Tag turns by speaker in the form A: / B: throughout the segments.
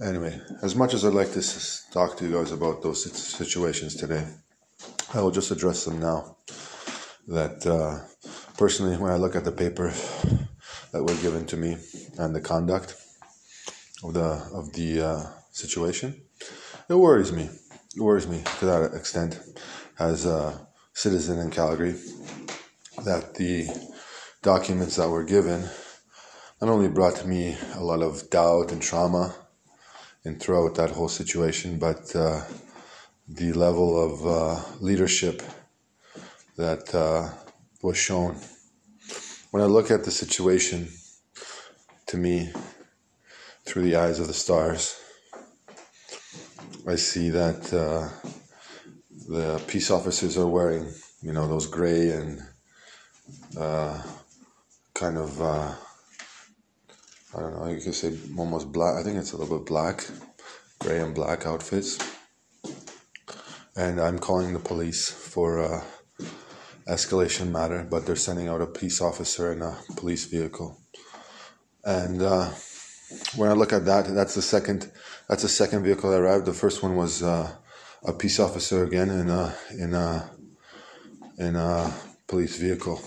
A: Anyway, as much as I'd like to talk to you guys about those situations today, I will just address them now. That uh, personally, when I look at the paper that was given to me and the conduct of the of the uh, situation, it worries me. It worries me to that extent, as a citizen in Calgary, that the documents that were given not only brought me a lot of doubt and trauma and throughout that whole situation, but uh, the level of uh, leadership that uh, was shown. When I look at the situation, to me, through the eyes of the stars, I see that uh, the peace officers are wearing, you know, those gray and uh, kind of uh, I don't know, you could say almost black. I think it's a little bit black, gray and black outfits. And I'm calling the police for a escalation matter, but they're sending out a peace officer in a police vehicle. And uh, when I look at that, that's the second. That's the second vehicle that arrived. The first one was uh, a peace officer again in a in a in a police vehicle.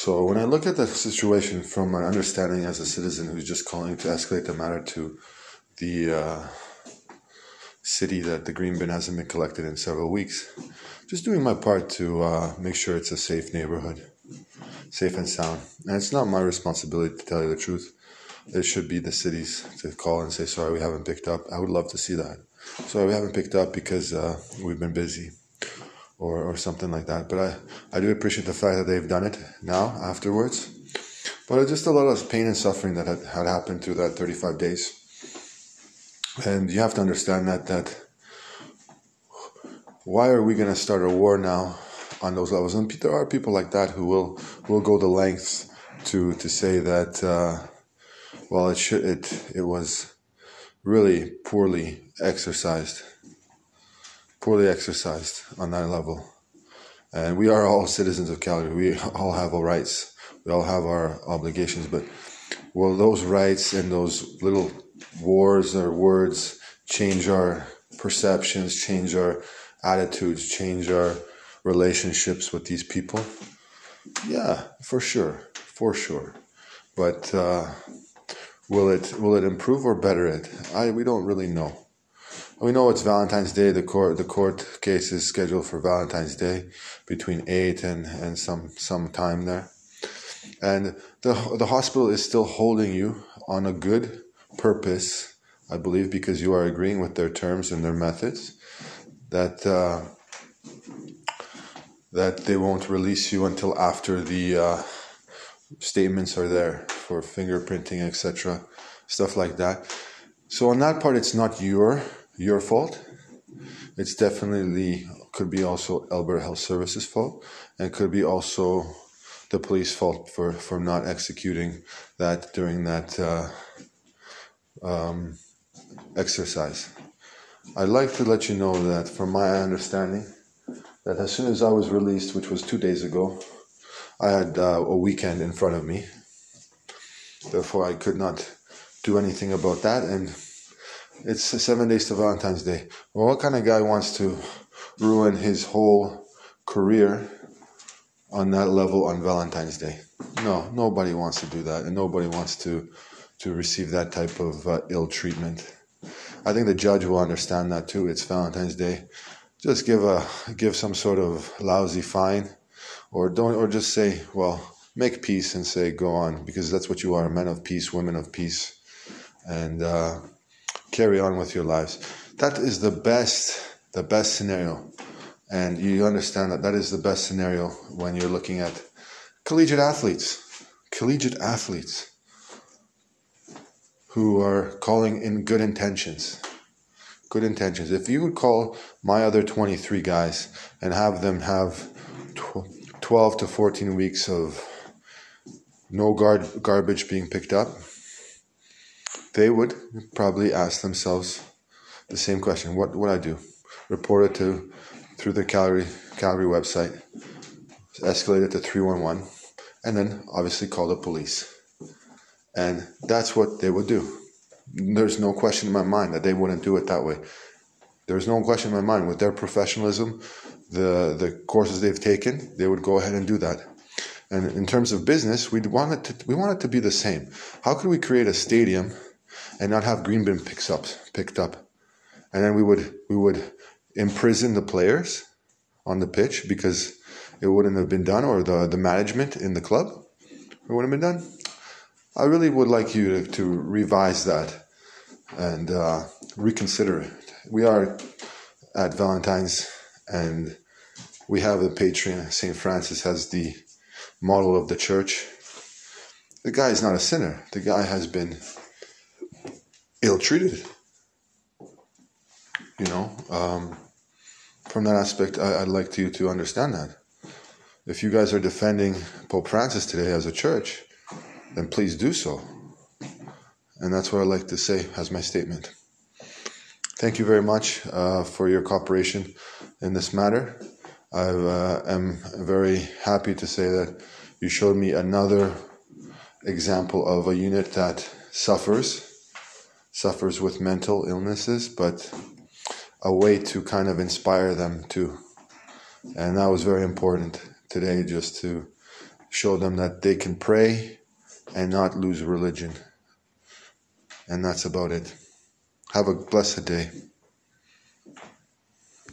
A: So when I look at the situation from my understanding as a citizen who's just calling to escalate the matter to the uh, city that the green bin hasn't been collected in several weeks, just doing my part to uh, make sure it's a safe neighborhood, safe and sound. And it's not my responsibility to tell you the truth. It should be the city's to call and say, sorry, we haven't picked up. I would love to see that. Sorry, we haven't picked up because uh, we've been busy or, or something like that. But I, I do appreciate the fact that they've done it now afterwards. But it's just a lot of pain and suffering that had, had happened through that 35 days. And you have to understand that that why are we going to start a war now on those levels? And there are people like that who will will go the lengths to to say that uh, well it should it it was really poorly exercised poorly exercised on that level. And we are all citizens of Calgary. We all have our rights. We all have our obligations. But will those rights and those little wars or words change our perceptions, change our attitudes, change our relationships with these people? Yeah, for sure, for sure. But uh, will it will it improve or better it? I we don't really know. We know it's Valentine's Day. The court the court case is scheduled for Valentine's Day between eight and, and some some time there. And the the hospital is still holding you on a good purpose, I believe, because you are agreeing with their terms and their methods. That uh, that they won't release you until after the uh, statements are there for fingerprinting, etc., stuff like that. So on that part, it's not your your fault. It's definitely could be also Alberta Health Services fault, and could be also the police fault for for not executing that during that uh, um, exercise. I'd like to let you know that, from my understanding, that as soon as I was released, which was two days ago, I had uh, a weekend in front of me. Therefore, I could not do anything about that, and it's seven days to Valentine's Day. Well, what kind of guy wants to ruin his whole career on that level on Valentine's Day? No, nobody wants to do that, and nobody wants to to receive that type of uh, ill treatment. I think the judge will understand that too. It's Valentine's Day. Just give a give some sort of lousy fine, or don't, or just say, well, make peace and say go on because that's what you are, men of peace, women of peace, and. Uh, carry on with your lives. That is the best, the best scenario. And you understand that that is the best scenario when you're looking at collegiate athletes, collegiate athletes who are calling in good intentions. Good intentions. If you would call my other 23 guys and have them have 12 to 14 weeks of no guard, garbage being picked up, they would probably ask themselves the same question: What would I do? Report it to through the Calgary Calgary website, escalate it to three one one, and then obviously call the police. And that's what they would do. there's no question in my mind that they wouldn't do it that way. There's no question in my mind with their professionalism, the the courses they've taken, they would go ahead and do that. And in terms of business, we want it to we want it to be the same. How could we create a stadium and not have green bin picks up picked up, and then we would we would imprison the players on the pitch because it wouldn't have been done, or the the management in the club, it wouldn't have been done. I really would like you to, to revise that and uh, reconsider it. We are at Valentine's and we have the patron, St. Francis, as the model of the church. The guy is not a sinner. The guy has been ill treated. You know, um, from that aspect, I, would like you to understand that. If you guys are defending Pope Francis today as a church, then please do so. And that's what I'd like to say as my statement. Thank you very much uh, for your cooperation in this matter. I uh, am very happy to say that you showed me another example of a unit that suffers, suffers with mental illnesses, but a way to kind of inspire them too. And that was very important today, just to show them that they can pray and not lose religion. And that's about it. Have a blessed day.